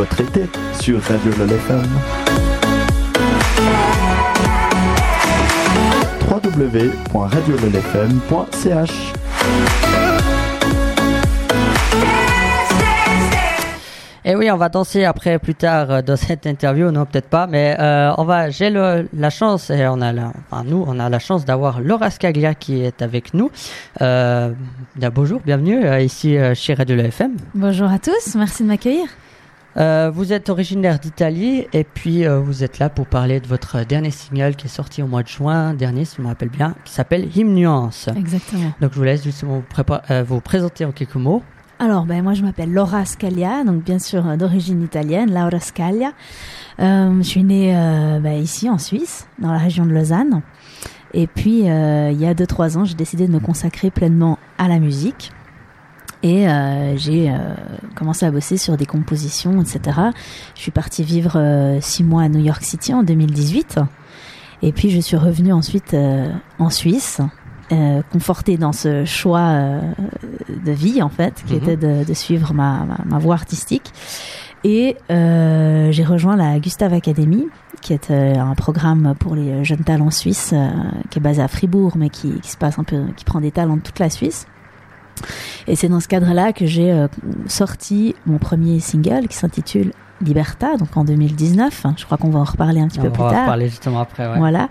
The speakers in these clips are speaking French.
votre été sur Radio LOL FM. www.radiololfm.ch Et oui, on va danser après plus tard euh, dans cette interview, non peut-être pas, mais euh, on va. J'ai la chance et on a la, enfin, nous, on a la chance d'avoir Laura Scaglia qui est avec nous. Euh, bien, bonjour, bienvenue ici chez Radio Le FM. Bonjour à tous, merci de m'accueillir. Euh, vous êtes originaire d'Italie et puis euh, vous êtes là pour parler de votre dernier single qui est sorti au mois de juin dernier, si je me rappelle bien, qui s'appelle Hymn Nuance. Exactement. Donc je vous laisse justement vous, prépa- euh, vous présenter en quelques mots. Alors, ben, moi, je m'appelle Laura Scaglia, donc bien sûr d'origine italienne, Laura Scaglia. Je suis née ben, ici en Suisse, dans la région de Lausanne. Et puis, il y a 2-3 ans, j'ai décidé de me consacrer pleinement à la musique. Et euh, j'ai euh, commencé à bosser sur des compositions, etc. Je suis partie vivre 6 mois à New York City en 2018. Et puis, je suis revenue ensuite euh, en Suisse, euh, confortée dans ce choix euh, de vie, en fait, qui Mhm. était de, de suivre ma, ma, ma voie artistique. Et euh, j'ai rejoint la Gustave Academy, qui est euh, un programme pour les jeunes talents suisses, euh, qui est basé à Fribourg, mais qui, qui se passe un peu, qui prend des talents de toute la Suisse. Et c'est dans ce cadre-là que j'ai euh, sorti mon premier single qui s'intitule Liberta, donc en 2019. Je crois qu'on va en reparler un petit on peu plus va en tard. parler justement après. Ouais. Voilà.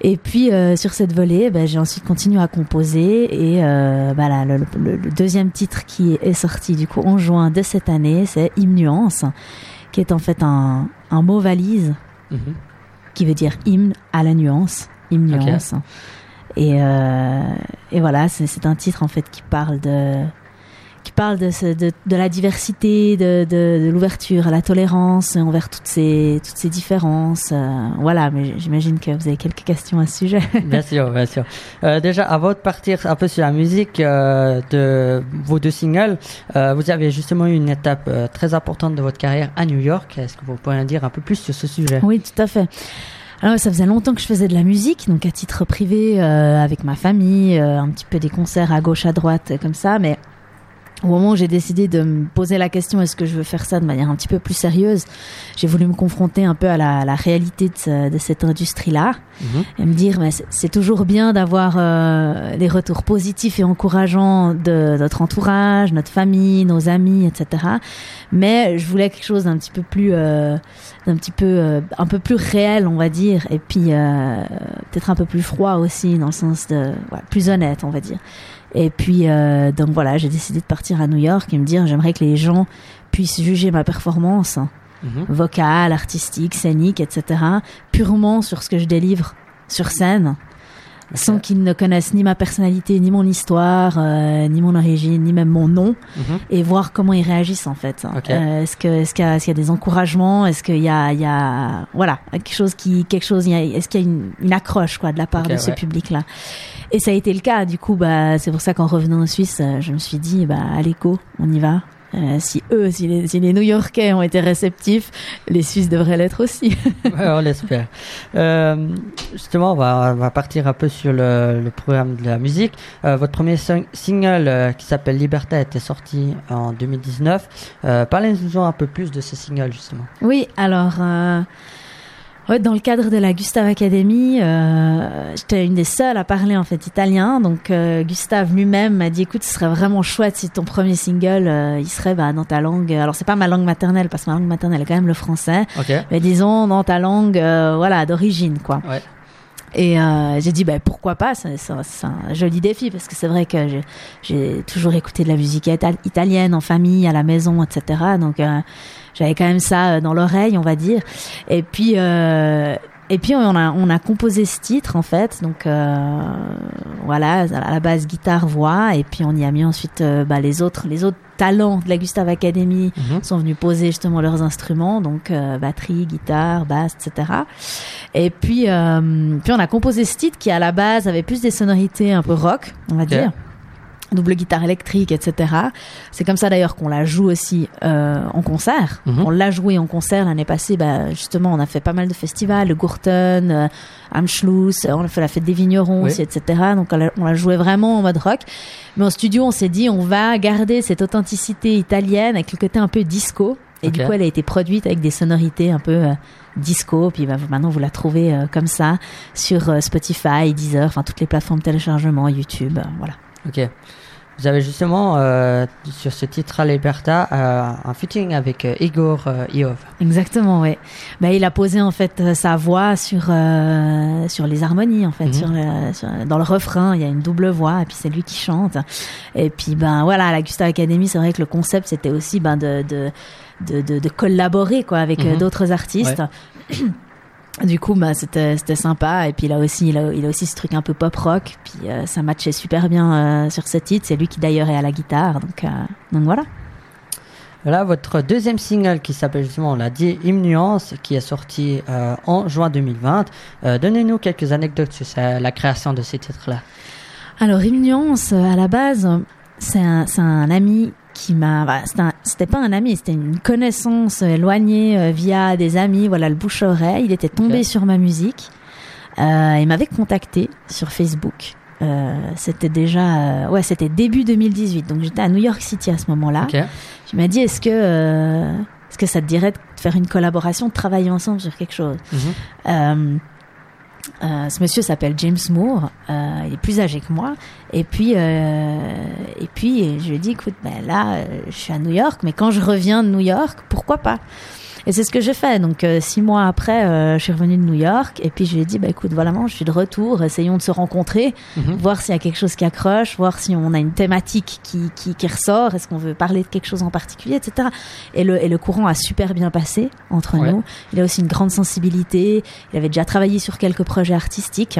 Et puis euh, sur cette volée, ben, j'ai ensuite continué à composer et euh, voilà, le, le- le deuxième titre qui est sorti du coup en juin de cette année, c'est Hymne Nuance, qui est en fait un, un mot valise Mhm. qui veut dire hymne à la nuance, hymne Ok. Et, euh, et voilà, c'est un titre en fait qui parle de qui parle de, ce- de, de la diversité, de, de, de l'ouverture à la tolérance envers toutes ces toutes ces différences. euh, voilà, mais j'imagine que vous avez quelques questions à ce sujet. Bien sûr, bien sûr. Euh, déjà, avant de partir un peu sur la musique euh, de vos deux singles, vous avez justement eu une étape très importante de votre carrière à New York. Est-ce que vous pourriez en dire un peu plus sur ce sujet? Oui, tout à fait. Alors ça faisait longtemps que je faisais de la musique, donc à titre privé, euh, avec ma famille, euh, un petit peu des concerts à gauche, à droite, euh, comme ça, mais au moment où j'ai décidé de me poser la question est-ce que je veux faire ça de manière un petit peu plus sérieuse, j'ai voulu me confronter un peu à la, la réalité de, ce- de cette industrie-là Mhm. et me dire mais c'est- toujours bien d'avoir euh, des retours positifs et encourageants de notre entourage, notre famille, nos amis, etc. Mais je voulais quelque chose d'un petit peu plus, euh, d'un petit peu, euh, un peu plus réel, on va dire, et puis euh, peut-être un peu plus froid aussi, dans le sens de, plus honnête, on va dire. Et puis euh, donc voilà, j'ai décidé de partir à New York et me dire j'aimerais que les gens puissent juger ma performance Mhm. vocale, artistique, scénique, etc., purement sur ce que je délivre sur scène, sans qu'ils ne connaissent ni ma personnalité, ni mon histoire, euh, ni mon origine, ni même mon nom, Mhm. et voir comment ils réagissent en fait. Ok. Euh, est-ce que est-ce qu'il y, qu'il y a des encouragements? Est-ce qu'il y a, il y a voilà quelque chose qui quelque chose Est-ce qu'il y a une, une accroche quoi de la part de ce ouais. public-là? Et ça a été le cas. Du coup, bah c'est pour ça qu'en revenant en Suisse, euh, je me suis dit bah allez go, on y va. Euh, si eux, si les, si les New-Yorkais ont été réceptifs, les Suisses devraient l'être aussi. Ouais, on l'espère. Euh, justement, on va, on va partir un peu sur le, le programme de la musique. Euh, votre premier sing- single euh, qui s'appelle Liberta était sorti en 2019. Euh, Parlez-nous un peu plus de ce single justement. Oui, alors, euh, ouais, dans le cadre de la Gustave Academy, euh, j'étais une des seules à parler en fait italien. Donc, euh, Gustave lui-même m'a dit, écoute, ce serait vraiment chouette si ton premier single, euh, il serait bah, dans ta langue. Alors, c'est pas ma langue maternelle parce que ma langue maternelle est quand même le français, mais disons dans ta langue, euh, voilà, d'origine, quoi. Ouais. Et euh, j'ai dit bah, pourquoi pas, c'est un joli défi parce que c'est vrai que j'ai- toujours écouté de la musique ital- italienne en famille, à la maison, etc. Donc euh, j'avais quand même ça euh, dans l'oreille, on va dire. Et puis euh, et puis on a on a composé ce titre en fait, donc euh, voilà à la base guitare voix et puis on y a mis ensuite euh, bah, les autres les autres talents de la Gustave Academy Mhm. sont venus poser justement leurs instruments, donc euh, batterie, guitare, basse, etc. Et puis, euh, puis on a composé ce titre qui à la base avait plus des sonorités un peu rock, on va dire. Double guitare électrique, etc. C'est comme ça d'ailleurs qu'on la joue aussi euh, en concert. Mhm. On l'a joué en concert l'année passée. Bah, justement, on a fait pas mal de festivals, le Gurten, euh, Amschluss, on a fait la fête des vignerons Oui. aussi, etc. Donc on l'a- joué vraiment en mode rock. Mais en studio, on s'est dit, on va garder cette authenticité italienne avec le côté un peu disco. Et du coup, elle a été produite avec des sonorités un peu euh, disco. Puis bah, maintenant, vous la trouvez euh, comme ça sur euh, Spotify, Deezer, enfin toutes les plateformes de téléchargement, YouTube. voilà. Ok. Vous avez justement euh, sur ce titre Liberta euh, un footing avec euh, Igor Iov. Exactement, ouais. Bah, il a posé en fait sa voix sur sur les harmonies en fait, Mhm. sur le- sur- dans le refrain, il y a une double voix et puis c'est lui qui chante. Et puis ben voilà, à la Gustav Academy, c'est vrai que le concept c'était aussi ben de de de, de, de collaborer quoi avec Mhm. d'autres artistes. Du coup, bah, c'était c'était sympa. Et puis là aussi, il a, il a aussi ce truc un peu pop rock. Puis euh, ça matchait super bien euh, sur ce titre. C'est lui qui d'ailleurs est à la guitare. Donc, euh, donc voilà. Voilà votre deuxième single qui s'appelle justement, on l'a dit, Hymne Nuance, qui est sorti en juin 2020. Euh, Donnez-nous quelques anecdotes sur la création de ces titres-là. Alors, une nuance, euh, à la base, c'est un, c'est un ami qui m'a. voilà, c'était pas un ami, c'était une connaissance éloignée euh, via des amis. Voilà, le bouche-oreille. Il était tombé sur ma musique. Euh, il m'avait contacté sur Facebook. Euh, c'était déjà, euh, ouais, c'était début 2018. Donc j'étais à New York City à ce moment-là. Ok. Il m'a dit, est-ce que, euh, est-ce que ça te dirait de faire une collaboration, de travailler ensemble sur quelque chose? Mhm. euh, euh, ce monsieur s'appelle James Moore, euh, il est plus âgé que moi. Et puis, euh, et puis je lui ai écoute, ben là, euh, je suis à New York, mais quand je reviens de New York, pourquoi pas? Et c'est ce que j'ai fait. Donc euh, six mois après, euh, je suis revenue de New York, et puis je lui ai dit, bah écoute, voilà, je suis de retour, essayons de se rencontrer, Mhm. voir s'il y a quelque chose qui accroche, voir si on a une thématique qui, qui, qui ressort, est-ce qu'on veut parler de quelque chose en particulier, etc. Et le, et le courant a super bien passé entre Ouais. nous. Il a aussi une grande sensibilité. Il avait déjà travaillé sur quelques projets artistiques.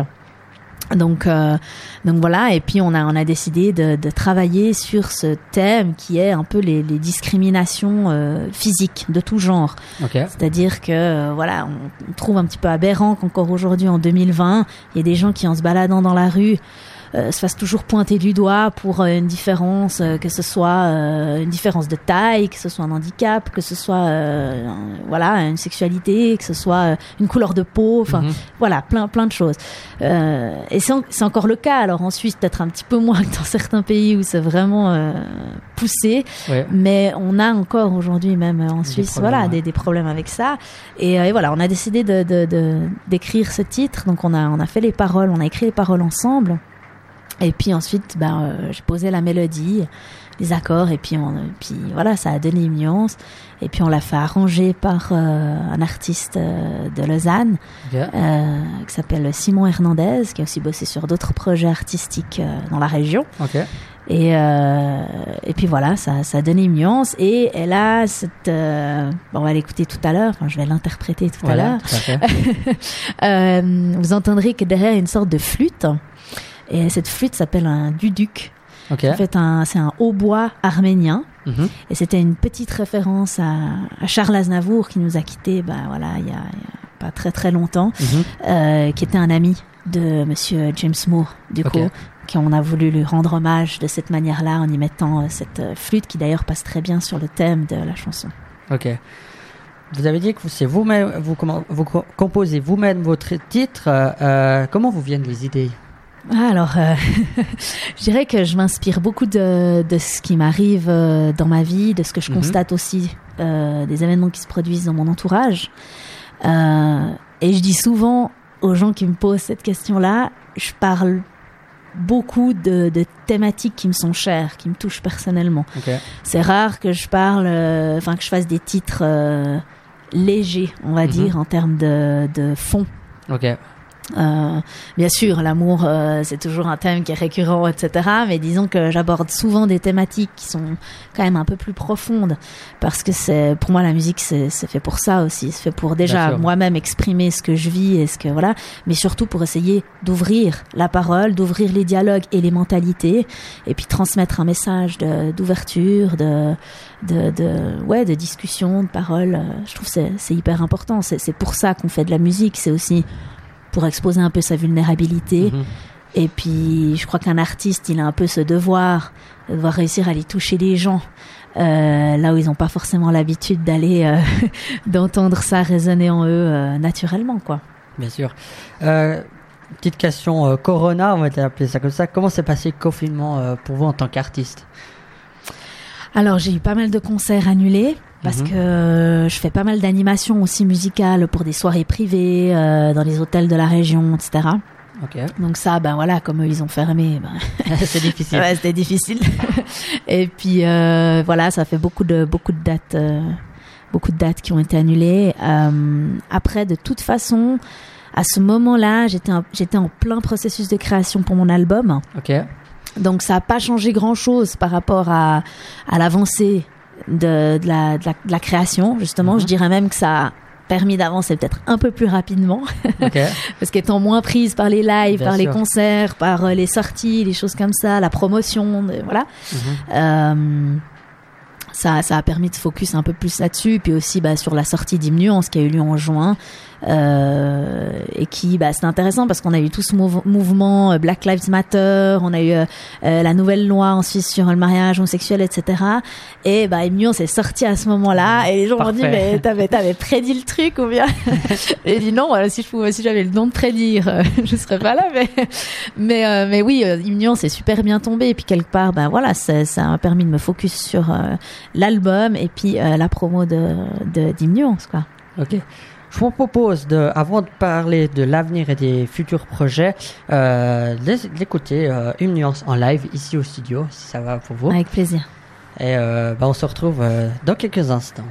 Donc, euh, donc voilà. Et puis on a on a décidé de, de travailler sur ce thème qui est un peu les, les discriminations euh, physiques de tout genre. Ok. C'est-à-dire que euh, voilà, on, trouve un petit peu aberrant qu'encore aujourd'hui en 2020, il y a des gens qui en se baladant dans la rue se fassent toujours pointer du doigt pour euh, une différence, euh, que ce soit euh, une différence de taille, que ce soit un handicap, que ce soit euh, voilà une sexualité, que ce soit euh, une couleur de peau, enfin Mhm. voilà plein plein de choses. Euh, et c'est en- c'est encore le cas. Alors en Suisse peut-être un petit peu moins que dans certains pays où c'est vraiment euh, poussé. Ouais. Mais on a encore aujourd'hui, même en Des Suisse, voilà, ouais. des, des problèmes avec ça. Et, euh, et voilà, on a décidé de de- de- d'écrire ce titre. Donc on a on a fait les paroles, on a écrit les paroles ensemble. Et puis ensuite, ben, euh, j'ai posé la mélodie, les accords, et puis on, puis voilà, ça a donné une nuance. Et puis on l'a fait arranger par euh, un artiste euh, de Lausanne Ok. euh, qui s'appelle Simon Hernandez, qui a aussi bossé sur d'autres projets artistiques euh, dans la région. Ok. Et, euh, et puis voilà, ça, ça a donné une nuance. Et elle a cette... euh, bon, on va l'écouter tout à l'heure, enfin, je vais l'interpréter tout à Voilà. l'heure. À. Euh, vous entendrez que derrière il y a une sorte de flûte. Et cette flûte s'appelle un duduk. Ok. En fait, un- c'est un hautbois arménien. Mhm. Et c'était une petite référence à, à Charles Aznavour qui nous a quittés, bah, voilà, il y a, il y a pas très très longtemps, Mhm. euh, qui était un ami de Monsieur James Moore, du Ok. coup, qu'on a voulu lui rendre hommage de cette manière-là en y mettant euh, cette euh, flûte qui d'ailleurs passe très bien sur le thème de la chanson. Ok. Vous avez dit que vous- c'est vous-même, vous, comment- vous co- composez vous-même votre titre. euh, comment vous viennent les idées? Ah, Alors, euh, je dirais que je m'inspire beaucoup de, de ce qui m'arrive euh, dans ma vie, de ce que je Mhm. constate aussi, euh, des événements qui se produisent dans mon entourage. Euh, et je dis souvent aux gens qui me posent cette question-là, je parle beaucoup de, de thématiques qui me sont chères, qui me touchent personnellement. C'est rare que je parle, enfin que je fasse des titres légers, on va Mhm. dire, en termes de, de fond. Euh, bien sûr, l'amour, euh, c'est toujours un thème qui est récurrent, etc. Mais disons que j'aborde souvent des thématiques qui sont quand même un peu plus profondes, parce que c'est, pour moi, la musique, c'est c'est fait pour ça aussi. C'est fait pour déjà moi-même exprimer ce que je vis et ce que voilà, mais surtout pour essayer d'ouvrir la parole, d'ouvrir les dialogues et les mentalités, et puis transmettre un message de- d'ouverture, de, de, de, ouais, de discussion, de parole. Je trouve que c'est c'est hyper important. C'est c'est pour ça qu'on fait de la musique. C'est aussi pour exposer un peu sa vulnérabilité. Mhm. Et puis, je crois qu'un artiste, il a un peu ce devoir de devoir réussir à aller toucher les gens. euh, là où ils n'ont pas forcément l'habitude d'aller euh, d'entendre ça résonner en eux euh, naturellement quoi. Bien sûr. Petite question Corona, on va appeler ça comme ça. Comment s'est passé le confinement pour vous en tant qu'artiste? Alors j'ai eu pas mal de concerts annulés parce Mhm. que je fais pas mal d'animations aussi musicales pour des soirées privées euh, dans les hôtels de la région, etc. Ok. Donc ça, ben voilà, comme eux, ils ont fermé, ben, c'est difficile. ouais, c'était difficile. Et puis euh, voilà, ça fait beaucoup de beaucoup de dates, euh, beaucoup de dates qui ont été annulées. Euh, après, de toute façon, à ce moment-là, j'étais j'étais en plein processus de création pour mon album. Ok. Donc ça n'a pas changé grand-chose par rapport à, à l'avancée de, de, la, de, la, de la création, justement. Mhm. Je dirais même que ça a permis d'avancer peut-être un peu plus rapidement, parce qu'étant moins prise par les lives, Bien par les concerts, par euh, les sorties, les choses comme ça, la promotion, euh, voilà. Mhm. Euh, ça, ça a permis de focus un peu plus là-dessus, puis aussi bah, sur la sortie d'Imnuance qui a eu lieu en juin, et qui, bah, c'est intéressant parce qu'on a eu tout ce mouv- mouvement euh, Black Lives Matter, on a eu euh, euh, la nouvelle loi en Suisse sur le mariage homosexuel, etc. Et bah, Imnuance est sorti à ce moment-là, et les gens m'ont dit, mais t'avais, t'avais prédit le truc ou bien Et dit non, euh, si je pouvais, si j'avais le don de prédire, euh, je serais pas là, mais mais euh, mais oui, euh, Imnuance est super bien tombé, et puis quelque part, ben voilà, ça ça m'a permis de me focus sur euh, l'album et puis euh, la promo de de d'Imnuance, quoi. Ok. Je vous propose, de, avant de parler de l'avenir et des futurs projets, euh, d'é- d'écouter euh, une nuance en live ici au studio, si ça va pour vous. Avec plaisir. Et euh, bah, on se retrouve dans quelques instants.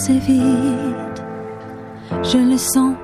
Regards s'évitent. Je le sens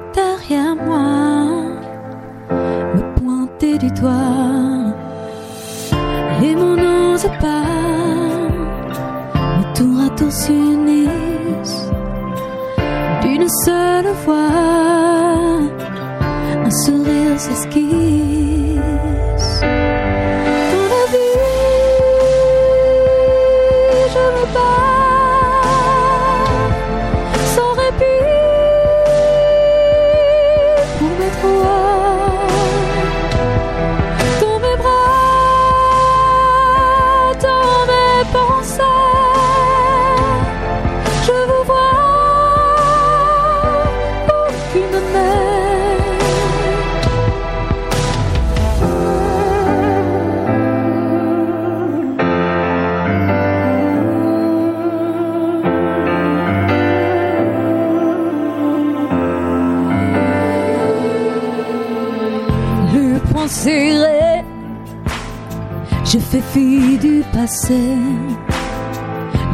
je fais fi du passé.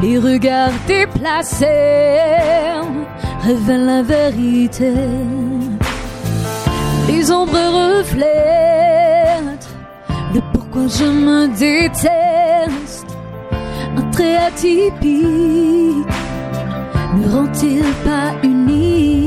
Les regards déplacés révèlent la vérité. Les ombres reflètent le pourquoi je me déteste. Un trait atypique ne rend-il pas unique?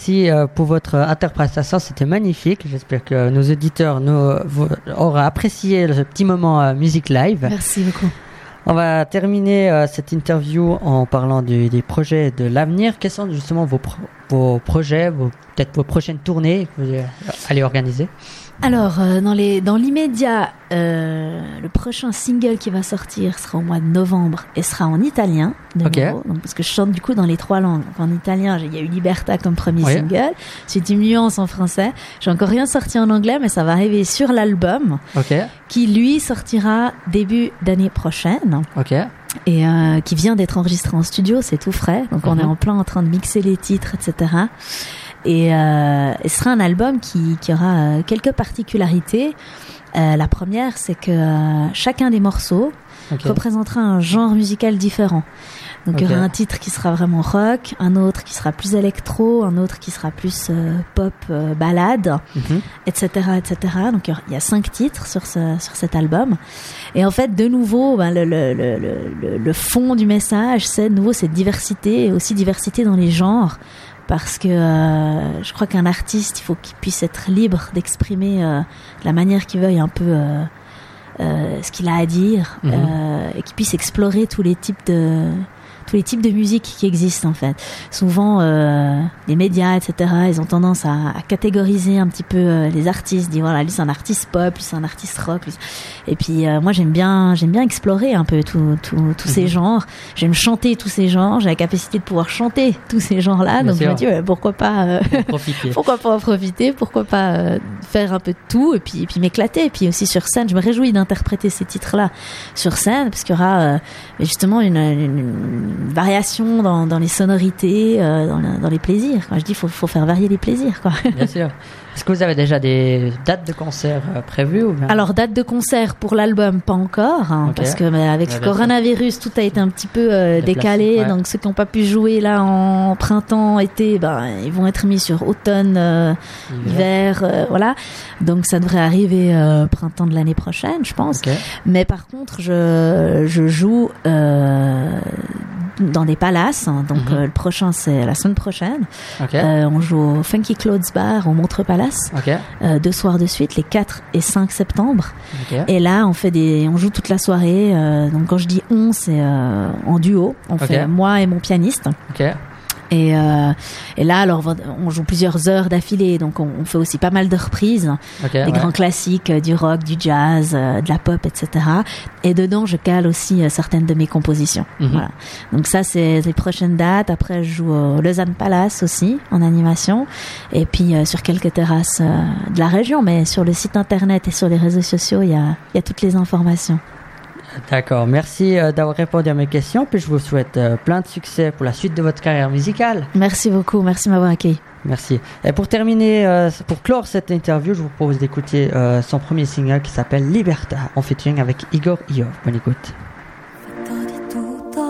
Aussi euh, pour votre interprétation. C'était magnifique. J'espère que nos auditeurs nous, auront apprécié ce petit moment euh, musique live. Merci beaucoup. On va terminer euh, cette interview en parlant du- des projets de l'avenir. Quels sont justement vos, pro- vos projets, peut-être vos prochaines tournées que vous allez organiser? Alors, euh, dans les dans l'immédiat, euh, le prochain single qui va sortir sera au mois de novembre et sera en italien. De Ok. nouveau. Donc, parce que je chante du coup dans les trois langues. Donc, en italien, il y a eu Liberta comme premier Oui. single. Ensuite, une nuance en français. J'ai encore rien sorti en anglais, mais ça va arriver sur l'album Ok, qui lui sortira début d'année prochaine ok, et euh, qui vient d'être enregistré en studio. C'est tout frais. Donc, on Mhm. est en plein en train de mixer les titres, etc. Et euh, ce sera un album qui, qui aura euh, quelques particularités. Euh, la première, c'est que euh, chacun des morceaux représentera un genre musical différent. Donc il y aura un titre qui sera vraiment rock, un autre qui sera plus électro, un autre qui sera plus euh, pop, euh, balade, etc., etc. Donc il y a cinq titres sur ce, sur cet album. Et en fait, de nouveau, ben, le, le, le, le, le fond du message, c'est de nouveau cette diversité, et aussi diversité dans les genres. Parce que euh, je crois qu'un artiste, il faut qu'il puisse être libre d'exprimer euh, de la manière qu'il veuille un peu euh, ce qu'il a à dire, Mhm. et qu'il puisse explorer tous les types de tous les types de musique qui existent en fait. Souvent, euh, les médias, etc., ils ont tendance à, à catégoriser un petit peu euh, les artistes, dire voilà, lui c'est un artiste pop, lui c'est un artiste rock. lui, Et puis euh, moi j'aime bien, j'aime bien explorer un peu tous ces Mhm. genres. J'aime chanter tous ces genres. J'ai la capacité de pouvoir chanter tous ces genres-là. Donc je me dis ouais, pourquoi pas. pourquoi pas en profiter Pourquoi pas faire un peu de tout et puis, et puis m'éclater Et puis aussi sur scène, je me réjouis d'interpréter ces titres-là sur scène parce qu'il y aura justement une, une- une variation dans, dans les sonorités, euh, dans, la- dans les plaisirs. Quand je dis faut, faut faire varier les plaisirs. Quoi. Bien sûr. Est-ce que vous avez déjà des dates de concert euh, prévues ou bien? Alors date de concert pour l'album pas encore hein, parce que mais avec le coronavirus tout a été un petit peu euh, décalé ouais. donc ceux qui n'ont pas pu jouer là en printemps été ben ils vont être mis sur automne euh, hiver euh, voilà donc ça devrait arriver printemps de l'année prochaine je pense mais par contre je je joue dans des palaces hein. donc Mhm. euh, le prochain c'est la semaine prochaine. Euh, on joue au Funky Clothes Bar au Montreux Palace euh, deux soirs de suite les 4 et 5 septembre et là, on fait des, on joue toute la soirée. donc quand je dis on, c'est en duo. On fait moi et mon pianiste. Et, euh, et là, alors on joue plusieurs heures d'affilée. Donc on, on fait aussi pas mal de reprises, Ok. des ouais. grands classiques, euh, du rock, du jazz, euh, de la pop, etc. Et dedans, je cale aussi euh, certaines de mes compositions. Mhm. Voilà. Donc ça, c'est les prochaines dates. Après, je joue au Lausanne Palace aussi en animation, et puis euh, sur quelques terrasses euh, de la région. Mais sur le site internet et sur les réseaux sociaux, il y a, il y a toutes les informations. D'accord. Merci euh, d'avoir répondu à mes questions. Puis je vous souhaite euh, plein de succès pour la suite de votre carrière musicale. Merci beaucoup, merci de m'avoir accueilli. Merci. Et pour terminer, euh, pour clore cette interview, je vous propose d'écouter son premier single qui s'appelle Liberta en featuring avec Igor Iov. Bonne écoute. fatto di tutto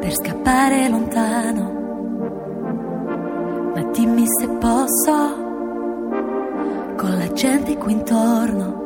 per scappare lontano. Ma dimmi se posso, con la gente qui intorno.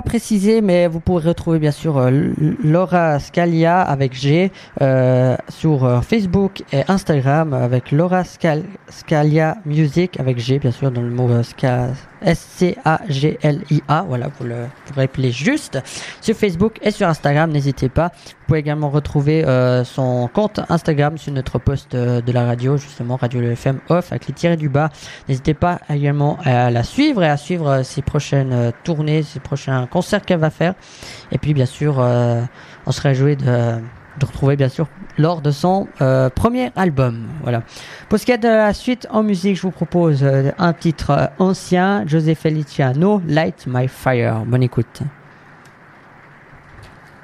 Pas précisé, mais vous pourrez retrouver bien sûr euh, Laura Scalia avec G euh, sur euh, Facebook et Instagram avec Laura Scalia Music avec G bien sûr dans le mot euh, S-C-A-G-L-I-A. Voilà, vous le pourrez appeler juste sur Facebook et sur Instagram. N'hésitez pas. Vous pouvez également retrouver euh, son compte Instagram sur notre post de, de la radio, justement Radio FM off avec les tirés du bas. N'hésitez pas également à la suivre et à suivre ses prochaines euh, tournées, ses prochains concerts qu'elle va faire. Et puis bien sûr, euh, on se de de retrouver bien sûr lors de son euh, premier album. Voilà. Pour ce qui est de la suite en musique, je vous propose euh, un titre euh, ancien, José Feliciano, Light My Fire. Bonne écoute.